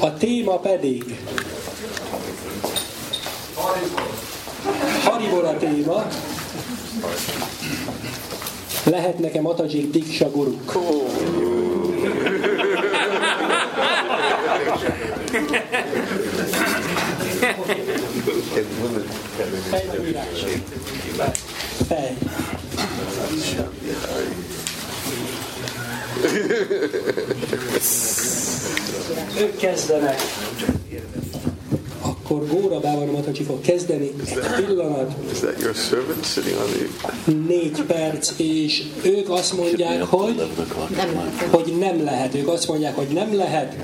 A téma pedig Haribor a téma. Lehet nekem Atajik Diksa guruk. Fej. Ők kezdenek. Akkor Góra Bávar Matacsi fog kezdeni. Egy pillanat. Is that your servant sitting on the... Négy perc, és ők azt mondják, hogy Nem. hogy nem lehet. Ők azt mondják, hogy nem lehet,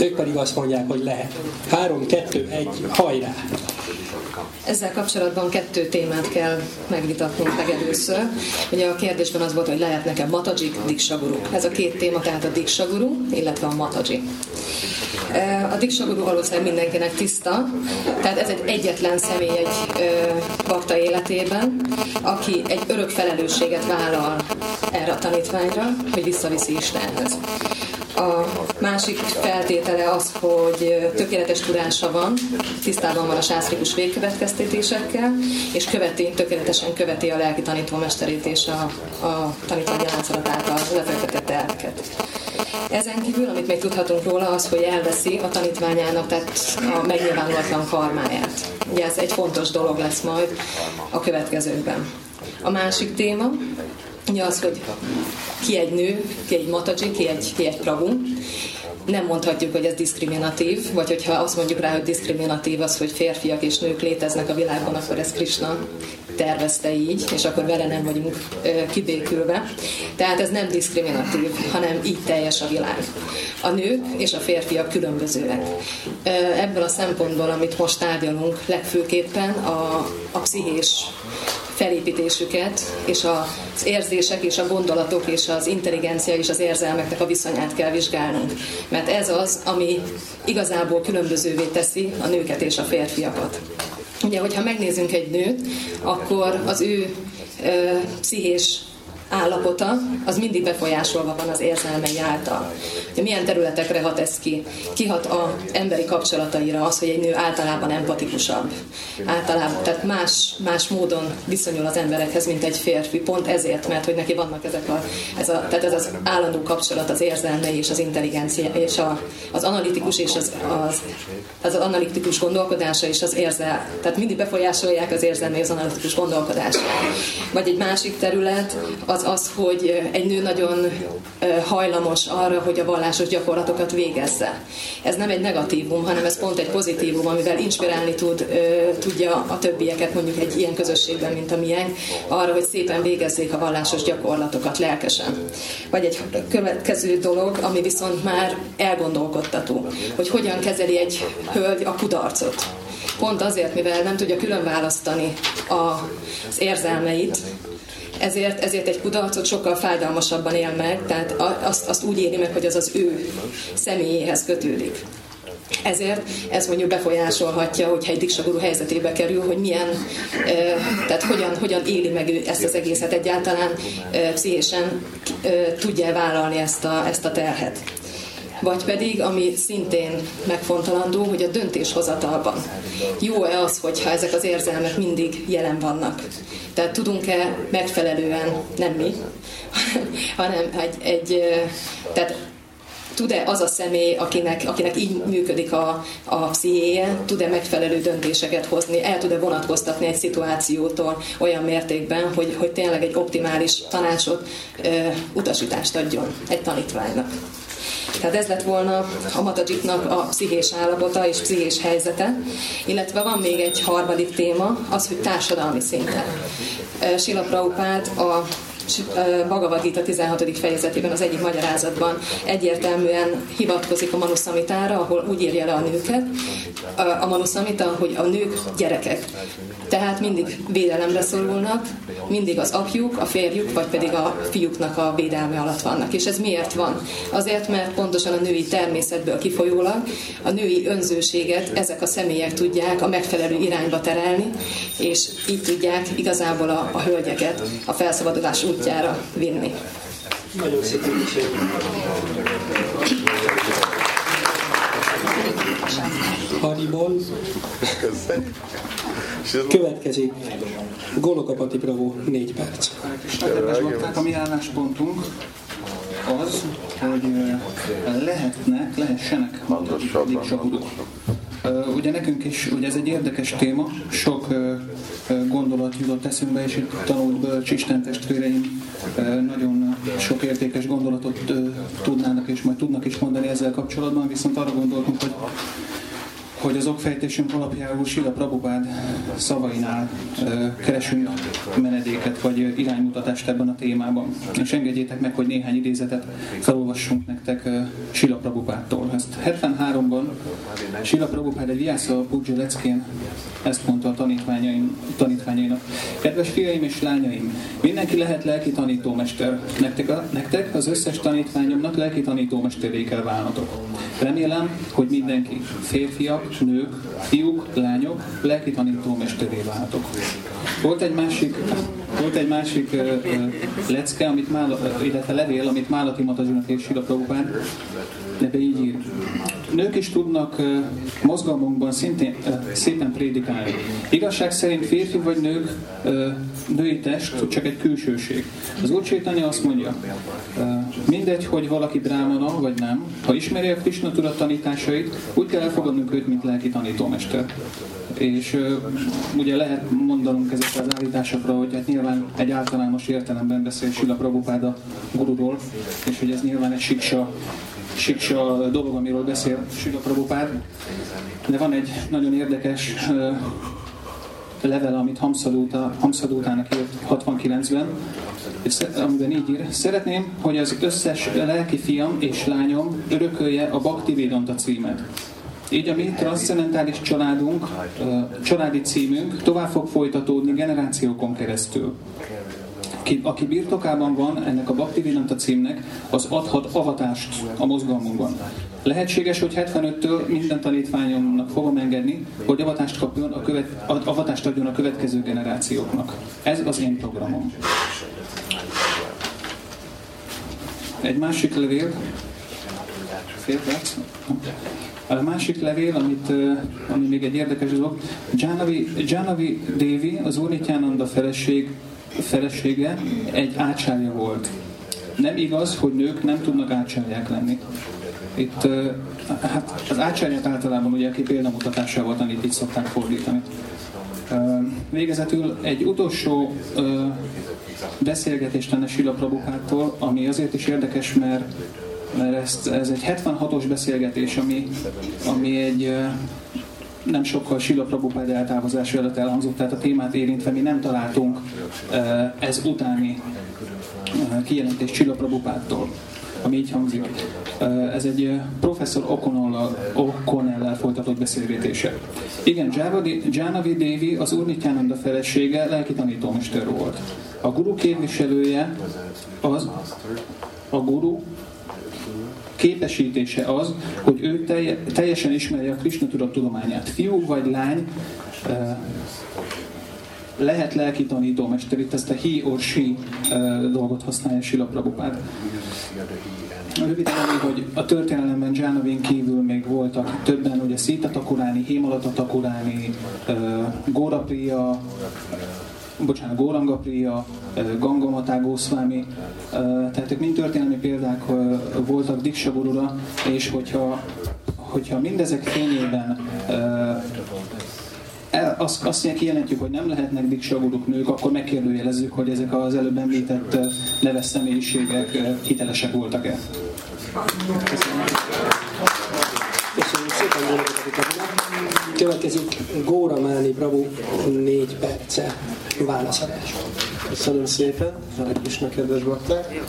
ők pedig azt mondják, hogy lehet. Három, kettő, egy, hajrá! Ezzel kapcsolatban kettő témát kell megvitatnunk legelőször. Ugye a kérdésben az volt, hogy lehet nekem Matajik, Diksaguru. Ez a két téma, tehát a Diksaguru, illetve a Mataji. E, A Diksaguru valószínűleg mindenkinek tiszta, tehát ez egy egyetlen személy egy ö, bakta életében, aki egy örök felelősséget vállal erre a tanítványra, hogy visszaviszi Istenhez. A másik feltétele az, hogy tökéletes tudása van, tisztában van a sásztrikus végkövetkeztetésekkel, és követi, tökéletesen követi a lelki tanítómesterét és a, a tanítványi láncolat által lefektetett. Ezen kívül, amit még tudhatunk róla, az, hogy elveszi a tanítványának, tehát a megnyilvánulatlan karmáját. Ugye ez egy fontos dolog lesz majd a következőkben. A másik téma, ugye az, hogy ki egy nő, ki egy mataji, ki egy, ki egy pravu. Nem mondhatjuk, hogy ez diszkriminatív, vagy hogyha azt mondjuk rá, hogy diszkriminatív az, hogy férfiak és nők léteznek a világban, akkor ez Krishna tervezte így, és akkor vele nem vagyunk kibékülve. Tehát ez nem diszkriminatív, hanem így teljes a világ. A nők és a férfiak különbözőek. Ebből a szempontból, amit most tárgyalunk, legfőképpen a, a pszichés felépítésüket, és az érzések, és a gondolatok, és az intelligencia, és az érzelmeknek a viszonyát kell vizsgálnunk. Mert ez az, ami igazából különbözővé teszi a nőket és a férfiakat. Ugye, hogyha megnézzünk egy nőt, akkor az ő ö, pszichés állapota, az mindig befolyásolva van az érzelmei által. Milyen területekre hat ez ki? Kihat a emberi kapcsolataira az, hogy egy nő általában empatikusabb. Általában, tehát más, más módon viszonyul az emberekhez, mint egy férfi. Pont ezért, mert hogy neki vannak ezek a, ez a, tehát ez az állandó kapcsolat az érzelmei és az intelligencia, és a, az analitikus és az, az, az, az analitikus gondolkodása és az érzel, tehát mindig befolyásolják az érzelmi az analitikus gondolkodást. Vagy egy másik terület az az, hogy egy nő nagyon hajlamos arra, hogy a vallásos gyakorlatokat végezze. Ez nem egy negatívum, hanem ez pont egy pozitívum, amivel inspirálni tud, tudja a többieket, mondjuk egy ilyen közösségben, mint a miénk, arra, hogy szépen végezzék a vallásos gyakorlatokat lelkesen. Vagy egy következő dolog, ami viszont már elgondolkodtató, hogy hogyan kezeli egy hölgy a kudarcot. Pont azért, mivel nem tudja külön választani az érzelmeit, ezért, ezért egy kudarcot sokkal fájdalmasabban él meg, tehát azt, azt úgy éli meg, hogy az az ő személyéhez kötődik. Ezért ez mondjuk befolyásolhatja, hogyha egy diksaguru helyzetébe kerül, hogy milyen, tehát hogyan, hogyan éli meg ő ezt az egészet egyáltalán, pszichésen tudja vállalni ezt a, ezt a terhet vagy pedig, ami szintén megfontolandó, hogy a döntéshozatalban jó-e az, hogyha ezek az érzelmek mindig jelen vannak. Tehát tudunk-e megfelelően, nem mi, hanem egy, egy tehát tud-e az a személy, akinek, akinek így működik a, a pszichéje, tud-e megfelelő döntéseket hozni, el tud-e vonatkoztatni egy szituációtól olyan mértékben, hogy, hogy tényleg egy optimális tanácsot, utasítást adjon egy tanítványnak. Tehát ez lett volna a Matajiknak a pszichés állapota és pszichés helyzete, illetve van még egy harmadik téma, az, hogy társadalmi szinten. Sila Prabhupád a Bhagavad Gita 16. fejezetében az egyik magyarázatban egyértelműen hivatkozik a Manuszamitára, ahol úgy írja le a nőket, a Manuszamita, hogy a nők gyerekek. Tehát mindig védelemre szorulnak, mindig az apjuk, a férjük, vagy pedig a fiúknak a védelme alatt vannak. És ez miért van? Azért, mert pontosan a női természetből kifolyólag a női önzőséget ezek a személyek tudják a megfelelő irányba terelni, és így tudják igazából a, a hölgyeket a felszabadulás útjára vinni. Nagyon szépen köszönjük. Hariból. Következik Golokapati Bravo 4 perc. Kedves bakták, a mi álláspontunk az, hogy lehetnek, lehessenek diksaguruk. Ugye nekünk is, ugye ez egy érdekes téma, sok gondolat jutott eszünkbe, és itt tanult bölcs Isten testvéreim nagyon sok értékes gondolatot tudnának, és majd tudnak is mondani ezzel kapcsolatban, viszont arra gondoltunk, hogy hogy az okfejtésünk alapjául Sila Prabhupád szavainál keresünk menedéket vagy iránymutatást ebben a témában. És engedjétek meg, hogy néhány idézetet felolvassunk nektek Sila Prabhupádtól. Ezt 73-ban Sila Prabhupád egy Vyasa Pujja leckén ezt mondta a tanítványaim, tanítványainak. Kedves fiaim és lányaim, mindenki lehet lelki tanítómester. Nektek, a, nektek az összes tanítványomnak lelki tanítómesteré kell válnotok. Remélem, hogy mindenki, férfiak, nők, fiúk, lányok, lelki tanítómesteré váltok. Volt egy másik, volt egy másik uh, uh, lecke, amit Mála, uh, illetve levél, amit Málati Matazsunak és Sila Prabhupád, de így ír. Nők is tudnak uh, mozgalmunkban szintén szépen prédikálni. Igazság szerint férfi vagy nők női test csak egy külsőség. Az Úr Csétanya azt mondja, uh, mindegy, hogy valaki brámana vagy nem, ha ismeri a Krishna tudat tanításait, úgy kell elfogadnunk őt, mint lelki tanítómester. És ugye lehet mondanunk ezekre az állításokra, hogy hát nyilván egy általános értelemben beszél Sila Prabhupáda gururól, és hogy ez nyilván egy siksa siksa dolog, amiről beszél Sila Prabhupád. De van egy nagyon érdekes levele, amit Hamszadótának írt 69-ben, amiben így ír, szeretném, hogy az összes lelki fiam és lányom örökölje a Bhakti Vedanta címet. Így a mi transzcendentális családunk, családi címünk tovább fog folytatódni generációkon keresztül. Ki, aki birtokában van ennek a Bhaktivedanta címnek, az adhat avatást a mozgalmunkban. Lehetséges, hogy 75-től minden tanítványomnak fogom engedni, hogy avatást, kapjon a követ, avatást adjon a következő generációknak. Ez az én programom. Egy másik levél, fél perc. A másik levél, amit, ami még egy érdekes dolog, Janavi, Janavi Devi, az Úr feleség, felesége egy ácsárja volt. Nem igaz, hogy nők nem tudnak ácsárják lenni. Itt hát az ácsárját általában ugye, aki példamutatásával tanít, így szokták fordítani. Végezetül egy utolsó beszélgetést lenne Sila ami azért is érdekes, mert mert ezt, ez egy 76-os beszélgetés, ami, ami egy nem sokkal Sila Prabhupád eltávozása előtt elhangzott, tehát a témát érintve mi nem találtunk ez utáni kijelentést Sila Prabhupádtól ami így hangzik. Ez egy professzor O'Connell-el folytatott beszélgetése. Igen, Janavi Devi az Úr Nityananda felesége lelki tanítómester volt. A guru képviselője az, a guru képesítése az, hogy ő teljesen ismeri a Krishna tudományát. Fiú vagy lány, lehet lelki tanítómester, itt ezt a he or she dolgot használja Sila Prabhupád. Röviden hogy a történelemben Jánavin kívül még voltak többen, ugye Szita Takuráni, Hémalata Takuráni, Górapriya, bocsánat, Górangapriya, Gangamatá Gószvámi, tehát ők mind történelmi példák voltak Diksagurura, és hogyha, hogyha mindezek fényében azt, azt kijelentjük, hogy nem lehetnek diksaguruk nők, akkor megkérdőjelezzük, hogy ezek az előbb említett neves személyiségek hitelesek voltak-e. Köszönöm. Szépen, Következik Góra Máni Bravo négy perce válaszadás. Köszönöm szépen, Hare Krishna kedves bakták.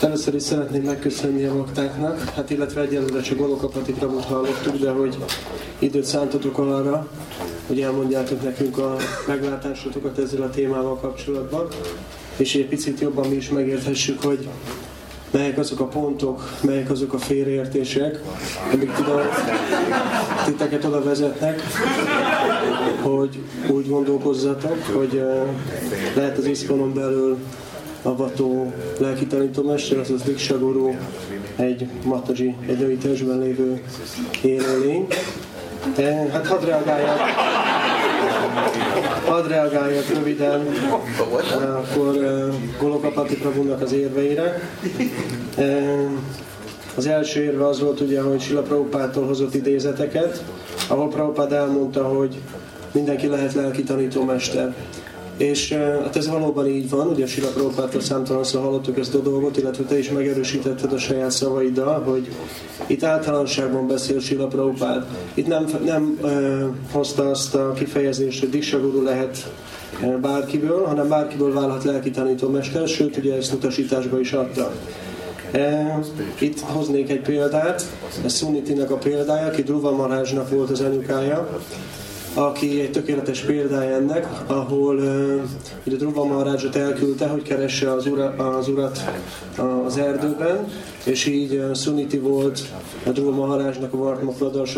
Először is szeretném megköszönni a baktáknak, hát illetve egyelőre csak Golokapati Prabut hallottuk, de hogy időt szántatok arra, hogy elmondjátok nekünk a meglátásotokat ezzel a témával kapcsolatban, és egy picit jobban mi is megérthessük, hogy melyek azok a pontok, melyek azok a félreértések, amik tudom, titeket oda vezetnek, hogy úgy gondolkozzatok, hogy lehet az iszkonon belül avató lelki tanítómester, azaz Diksaguru, egy Mataji, egy női testben lévő élőlény. Hát hadd reagáljak, hadd reagáljak röviden akkor Golokapati Prabhunak az érveire. Az első érve az volt ugye, hogy Sila Prabhupától hozott idézeteket, ahol Prabhupád elmondta, hogy mindenki lehet lelki tanítómester. És hát ez valóban így van, ugye Sila Prabhupától számtalanszor hallottuk ezt a dolgot, illetve te is megerősítetted a saját szavaiddal, hogy itt általánosságban beszél Sila Prabhupád. Itt nem, nem e, hozta azt a kifejezést, hogy Diksaguru lehet bárkiből, hanem bárkiből válhat lelki tanítómester, sőt ugye ezt utasításba is adta. Itt hoznék egy példát, ez Sunitinek a példája, aki Dhruva Marázsnak volt az anyukája, aki egy tökéletes példája ennek, ahol ugye Dhruva Maharajot elküldte, hogy keresse az, ura, az urat az erdőben, és így Suniti volt a Dhruva Maharajnak a Vartma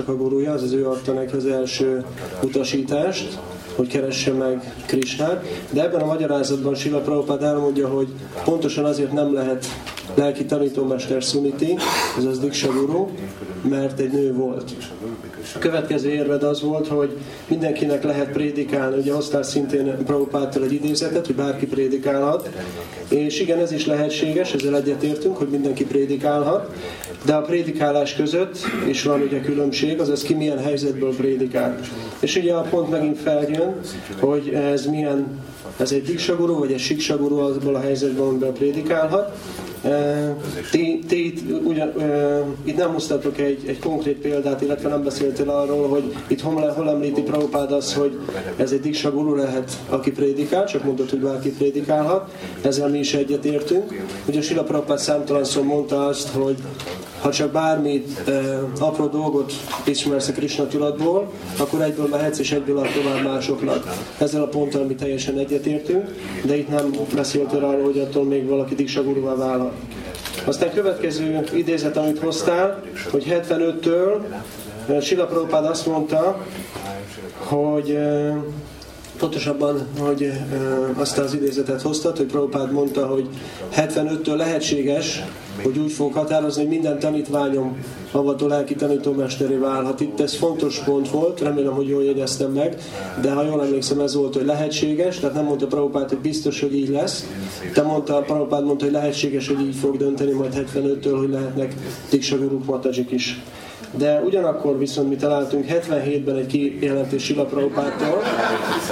a gurúja, az ő adta neki az első utasítást, hogy keresse meg Krishnát. De ebben a magyarázatban Sila Prabhupád elmondja, hogy pontosan azért nem lehet lelki tanítómester Suniti, azaz Diksha Guru, mert egy nő volt. Következő érved az volt, hogy mindenkinek lehet prédikálni. Ugye hoztál szintén Prabhupától egy idézetet, hogy bárki prédikálhat. És igen, ez is lehetséges, ezzel egyetértünk, hogy mindenki prédikálhat. De a prédikálás között is van ugye különbség, azaz ki milyen helyzetből prédikál. És ugye a pont megint feljön, hogy ez milyen ez egy diksagurú, vagy egy siksagurú azból a helyzetben, amiben prédikálhat. Ti, ti itt, ugyan, itt nem hoztatok egy, egy konkrét példát, illetve nem beszéltél arról, hogy itt hol, hol említi Prabhupád az, hogy ez egy diksa guru lehet, aki prédikál, csak mondott, hogy bárki prédikálhat. Ezzel mi is egyetértünk. Ugye Sila Prabhupád számtalanszor mondta azt, hogy ha csak bármit eh, apró dolgot ismersz a Krishna tudatból, akkor egyből mehetsz és egyből ad tovább másoknak. Ezzel a ponttal mi teljesen egyetértünk, de itt nem beszéltél arról, hogy attól még valaki diksagurúvá válhat. Aztán következő idézet, amit hoztál, hogy 75-től Sila Prabhupád azt mondta, hogy pontosabban, hogy azt az idézetet hoztat, hogy Prabhupád mondta, hogy 75-től lehetséges, hogy úgy fog határozni, hogy minden tanítványom avató lelki tanítómesteré válhat. Itt ez fontos pont volt, remélem, hogy jól jegyeztem meg, de ha jól emlékszem, ez volt, hogy lehetséges, tehát nem mondta Prabhupád, hogy biztos, hogy így lesz. De mondta, Prabhupád mondta, hogy lehetséges, hogy így fog dönteni majd 75-től, hogy lehetnek Diksha Guruk Matajik is. De ugyanakkor viszont mi találtunk 77-ben egy kijelentés Sila Prabhupádtól,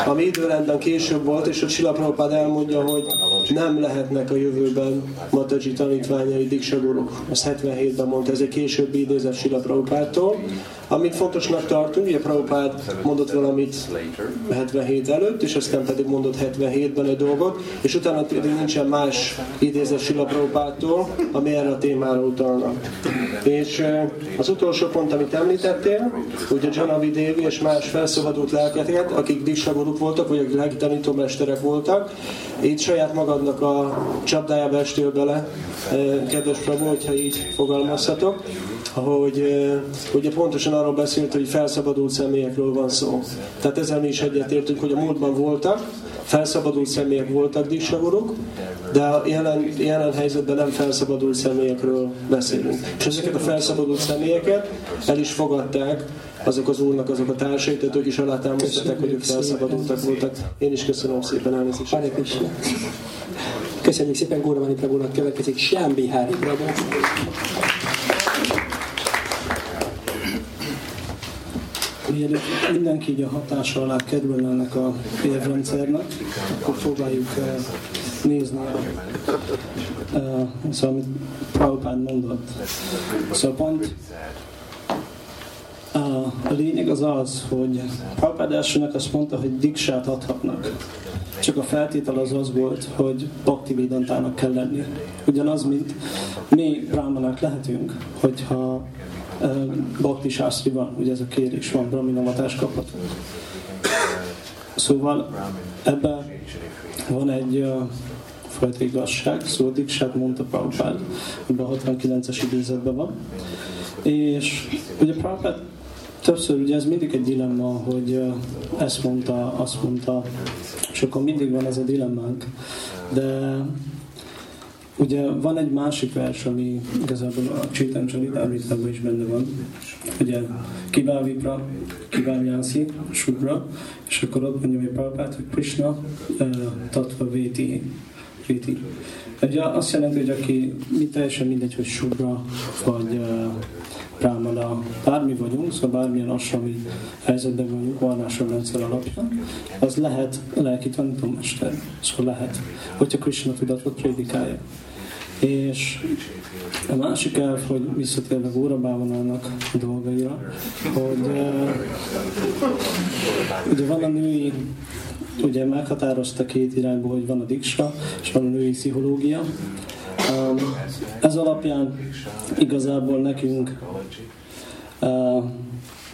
ami időrendben később volt, és a Sila Prabhupád elmondja, hogy nem lehetnek a jövőben Mataji tanítványai diksaguruk. Ez 77-ben mondta, ez egy későbbi idézet Sila Prabhupádtól. Amit fontosnak tartunk, ugye Prabhupád mondott valamit 77 előtt, és aztán pedig mondott 77-ben egy dolgot, és utána pedig nincsen más idézet Sila Prabhupádtól, ami erre a témára utalna. És az utolsó pont, amit említettél, ugye Janavi Devi és más felszabadult lelkeket, akik disaguruk voltak, vagy akik lelki tanítómesterek voltak, itt saját magadnak a csapdájába estél bele, kedves Prabhu, hogyha így fogalmazhatok, hogy ugye pontosan arról beszélt, hogy felszabadult személyekről van szó. Tehát ezzel mi is egyetértünk, hogy a múltban voltak, felszabadult személyek voltak díszsagorok, de a jelen, jelen helyzetben nem felszabadult személyekről beszélünk. És ezeket a felszabadult személyeket el is fogadták azok az úrnak azok a társai, tehát ők is alátámasztották, hogy ők felszabadultak voltak. Én is köszönöm szépen elnézést. Köszönjük szépen Góramani Prabhunak, következik Sian Bihari mielőtt mindenki így a hatása alá kerülne ennek a érvrendszernek, akkor próbáljuk uh, nézni a, szóval, amit Prabhupád mondott. Szóval pont uh, a lényeg az az, hogy Prabhupád elsőnek azt mondta, hogy diksát adhatnak. Csak a feltétel az az volt, hogy Bhakti Vedantának kell lenni. Ugyanaz, mint mi brahmanák lehetünk, hogyha Bhakti Sászri van, ugye ez a kérés van, Brahminavatás kaphat. Szóval ebben van egy fajta igazság, szóval Diksát mondta Prabhupád, ebben a 69-es idézetben van. És ugye Prabhupád többször ugye ez mindig egy dilemma, hogy ezt mondta, azt mondta, és akkor mindig van ez a dilemmánk. De Ugye van egy másik vers, ami igazából a Csitan Csalitávitában is benne van. Ugye Kivál Vipra, Kivál Jánsi, Subra, és akkor ott mondja, hogy Prabhupát, hogy Krishna uh, tatva véti. véti. Ugye azt jelenti, hogy aki mi teljesen mindegy, hogy Subra vagy uh, Brahmana, bármi vagyunk, szóval bármilyen asrami helyzetben vagyunk, vallásom rendszer alapján, az lehet lelki tanítómester. Szóval lehet, hogyha Krishna tudatot prédikálja. És a másik elv, hogy visszatérve Góra Bávonának a dolgaira, hogy ugye van a női ugye meghatározta két irányból, hogy van a diksa, és van a női pszichológia. Um, ez alapján igazából nekünk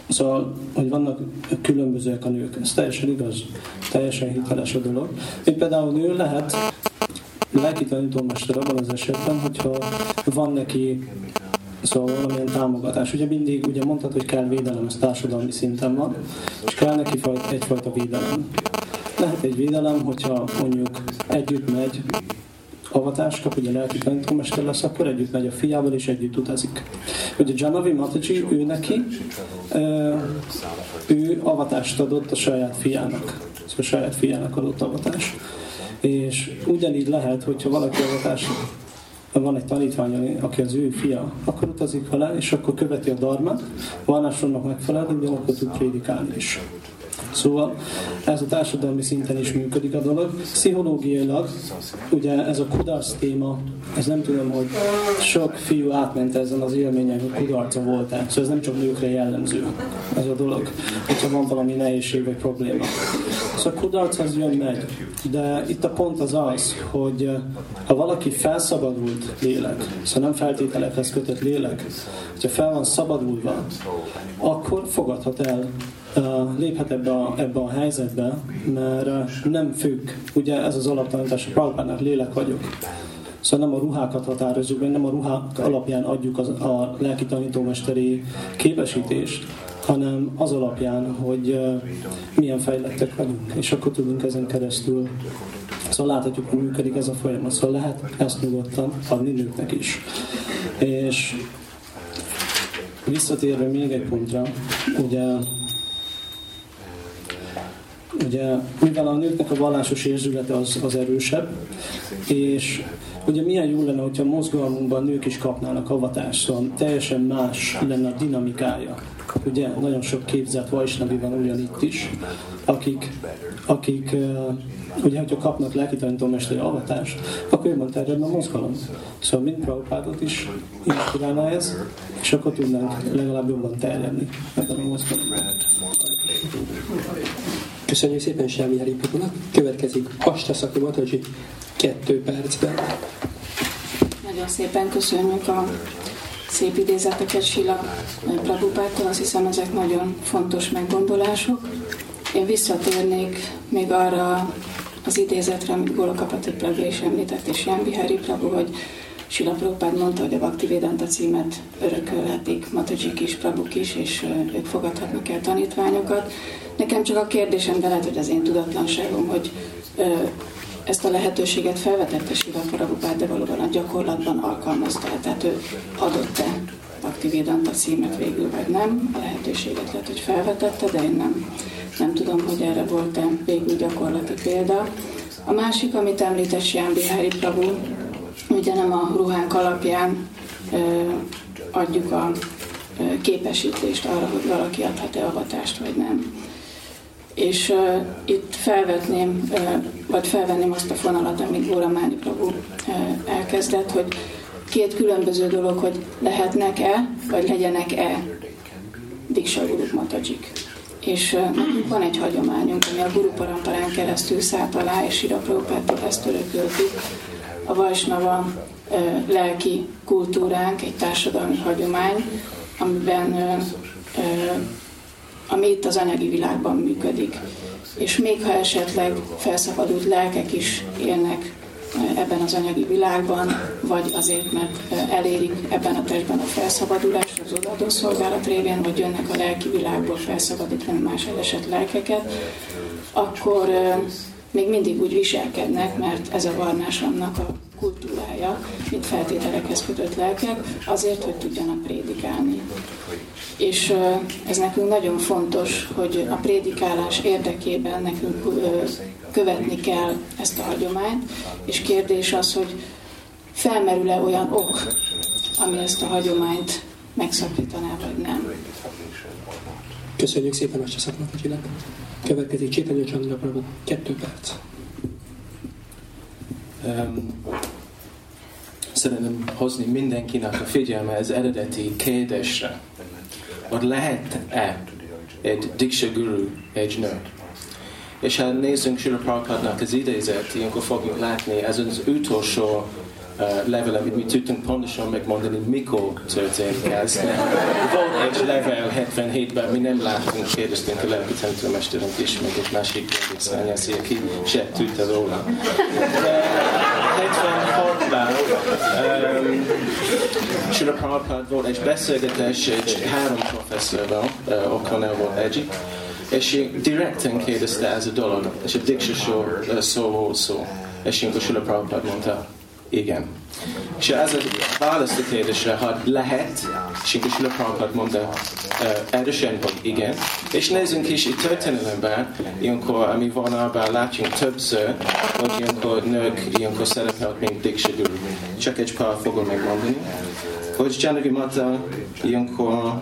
Szóval, hogy vannak különbözőek a nők, ez teljesen igaz, teljesen hiteles a dolog. Én például nő lehet lelki tanítómester abban az esetben, hogyha van neki Szóval valamilyen támogatás. Ugye mindig ugye mondtad, hogy kell védelem, ez társadalmi szinten van, és kell neki egyfajta védelem. Lehet egy védelem, hogyha mondjuk együtt megy avatást kap, ugye lelki tanítómester lesz, akkor együtt megy a fiával, és együtt utazik. Ugye Janavi Mataji, ő neki, ő avatást adott a saját fiának. Szóval a saját fiának adott avatást. És ugyanígy lehet, hogyha valaki avatás van egy tanítvány, aki az ő fia, akkor utazik vele, és akkor követi a darmát, vallásonnak megfelelően, ugyanakkor tud prédikálni is. Szóval ez a társadalmi szinten is működik a dolog. Pszichológiailag, ugye ez a kudarc téma, ez nem tudom, hogy sok fiú átment ezen az élményen, hogy kudarca volt-e. Szóval ez nem csak nőkre jellemző, ez a dolog, hogyha van valami nehézség vagy probléma. Szóval a kudarc az jön meg, de itt a pont az az, hogy ha valaki felszabadult lélek, szóval nem feltételekhez kötött lélek, hogyha fel van szabadulva, akkor fogadhat el léphet ebbe a, ebbe a helyzetbe, mert nem függ, ugye ez az alaptanítás, a Prabhupának lélek vagyok. Szóval nem a ruhákat határozzuk meg, nem a ruhák alapján adjuk az, a lelki tanítómesteri képesítést, hanem az alapján, hogy milyen fejlettek vagyunk, és akkor tudunk ezen keresztül Szóval láthatjuk, hogy működik ez a folyamat, szóval lehet ezt nyugodtan adni nőknek is. És visszatérve még egy pontra, ugye Ugye, mivel a nőknek a vallásos érzülete az, az erősebb, és ugye milyen jó lenne, hogyha mozgalmunkban nők is kapnának avatást, szóval teljesen más lenne a dinamikája. Ugye nagyon sok képzett vajsnavi van ugyanitt is, akik, akik ugye, hogyha kapnak lelkitanítómesteri avatást, akkor jobban terjedne a mozgalom. Szóval mind Prabhupádot is inspirálna ez, és akkor tudnánk legalább jobban terjedni ebben a mozgalomban. Köszönjük szépen Sámi Haripukunak. Következik Astaszaki Mataji kettő percben. Nagyon szépen köszönjük a szép idézeteket Sila Prabhupától. Azt hiszem, ezek nagyon fontos meggondolások. Én visszatérnék még arra az idézetre, amit Golokapati Prabhu is említett, és Jan Bihari Prabhu, hogy Sila Prabhupád mondta, hogy a Bhakti Vedanta címet örökölhetik Matajik is, Prabhuk is, és ők fogadhatnak el tanítványokat. Nekem csak a kérdésem, lehet, hogy az én tudatlanságom, hogy ezt a lehetőséget felvetette Siva Prabhupád, de valóban a gyakorlatban alkalmazta Tehát ő adott-e Vedanta címet végül, vagy nem. A lehetőséget lehet, hogy felvetette, de én nem, nem tudom, hogy erre volt-e végül gyakorlati példa. A másik, amit említett Sian Bihari Prabhu, ugye nem a ruhánk alapján ö, adjuk a ö, képesítést arra, hogy valaki adhat-e avatást, vagy nem. És uh, itt felvetném, uh, vagy felvenném azt a fonalat, amit Góra Máni Prabhu uh, elkezdett, hogy két különböző dolog, hogy lehetnek-e, vagy legyenek-e Diksa Guru Matajik. És uh, van egy hagyományunk, ami a Guru Paramparán keresztül szállt alá, és Ira Prabhupától ezt örököltük. A Vajsnava uh, lelki kultúránk, egy társadalmi hagyomány, amiben uh, uh, ami itt az anyagi világban működik. És még ha esetleg felszabadult lelkek is élnek eh, ebben az anyagi világban, vagy azért, mert eh, elérik ebben a testben a felszabadulást az odaadó szolgálat révén, vagy jönnek a lelki világból felszabadítani más elesett lelkeket, akkor eh, még mindig úgy viselkednek, mert ez a varnás annak a kultúrája, mint feltételekhez kötött lelkek, azért, hogy tudjanak prédikálni. És ez nekünk nagyon fontos, hogy a prédikálás érdekében nekünk követni kell ezt a hagyományt, és kérdés az, hogy felmerül-e olyan ok, ami ezt a hagyományt megszakítaná, vagy nem. Köszönjük szépen a Szakmapacsinak. Következik Csépenyő Csandra Prabhu. Kettő perc. Um, szeretném hozni mindenkinek a figyelme az eredeti kérdésre, hogy lehet-e egy Diksha Guru egy nő? És ha nézzünk Sri Prabhupádnak az idézet, ilyenkor fogjuk látni, ez az utolsó uh, level, amit mi tudtunk pontosan megmondani, mikor történik ez. Volt egy level 77-ben, mi nem láttunk, kérdeztünk a lelki templommesterünk is, meg egy másik szányászi, aki se tudta róla. De 76-ban um, Sula Prabhupád volt egy beszélgetés egy három professzorral, uh, O'Connell volt egyik, és direkten kérdezte ez a dolog, és a Diksha szó volt szó. És ilyenkor Sula Prabhupád mondta, igen. És ez a válasz a kérdésre, hogy lehet, és inkább Sula Prabhupád mondta erősen, hogy igen. És nézzünk is itt történelemben, ilyenkor, ami van abban látjunk többször, hogy ilyenkor nők ilyenkor szerepelt, mint Diksha Guru. Csak egy pár fogom megmondani. Hogy Janavi Mata ilyenkor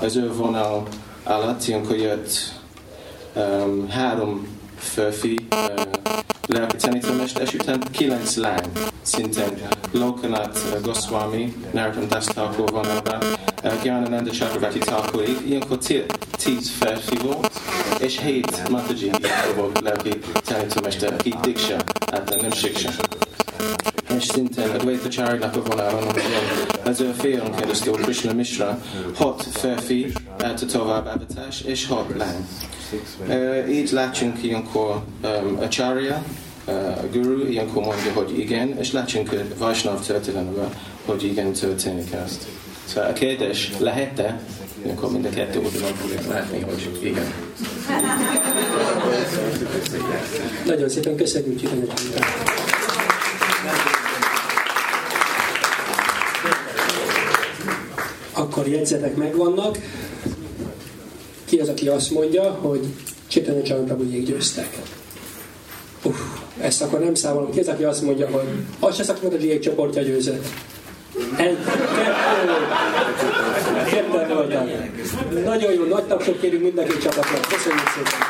az ő vonal alatt ilyenkor jött um, három férfi uh, lelki tanítómester, és utána kilenc lány szintén Lokanath Goswami, Narottam Thakur van ebben, Gyanananda Chakravarti Thakurig, ilyenkor tíz férfi volt, és hét Mataji volt lelki tanítómester, akik Diksha, hát nem Shiksha és szintén Advaita Charnak a vonalon, az ő fion keresztül Krishna Mishra, hat férfi állt tovább avatás, és hat lány. Uh, így látsunk ilyenkor um, Acharya, a guru ilyenkor mondja, hogy igen, és látsunk a Vaisnav történelemben, hogy igen, történik ezt. Szóval a kérdés lehet-e, ilyenkor mind a kettő oldalon látni, hogy igen. Nagyon szépen köszönjük, hogy Akkor jegyzetek megvannak. Ki az, aki azt mondja, hogy Csétanya Csalantabujék győztek? Uff, ezt akkor nem számolom. Ki az, aki azt mondja, hogy azt se szakmát a G1 csoportja győzött? Egy, kettő, kettő. Nagyon jó, nagy tapsot kérünk mindenki csapatnak. Köszönjük szépen!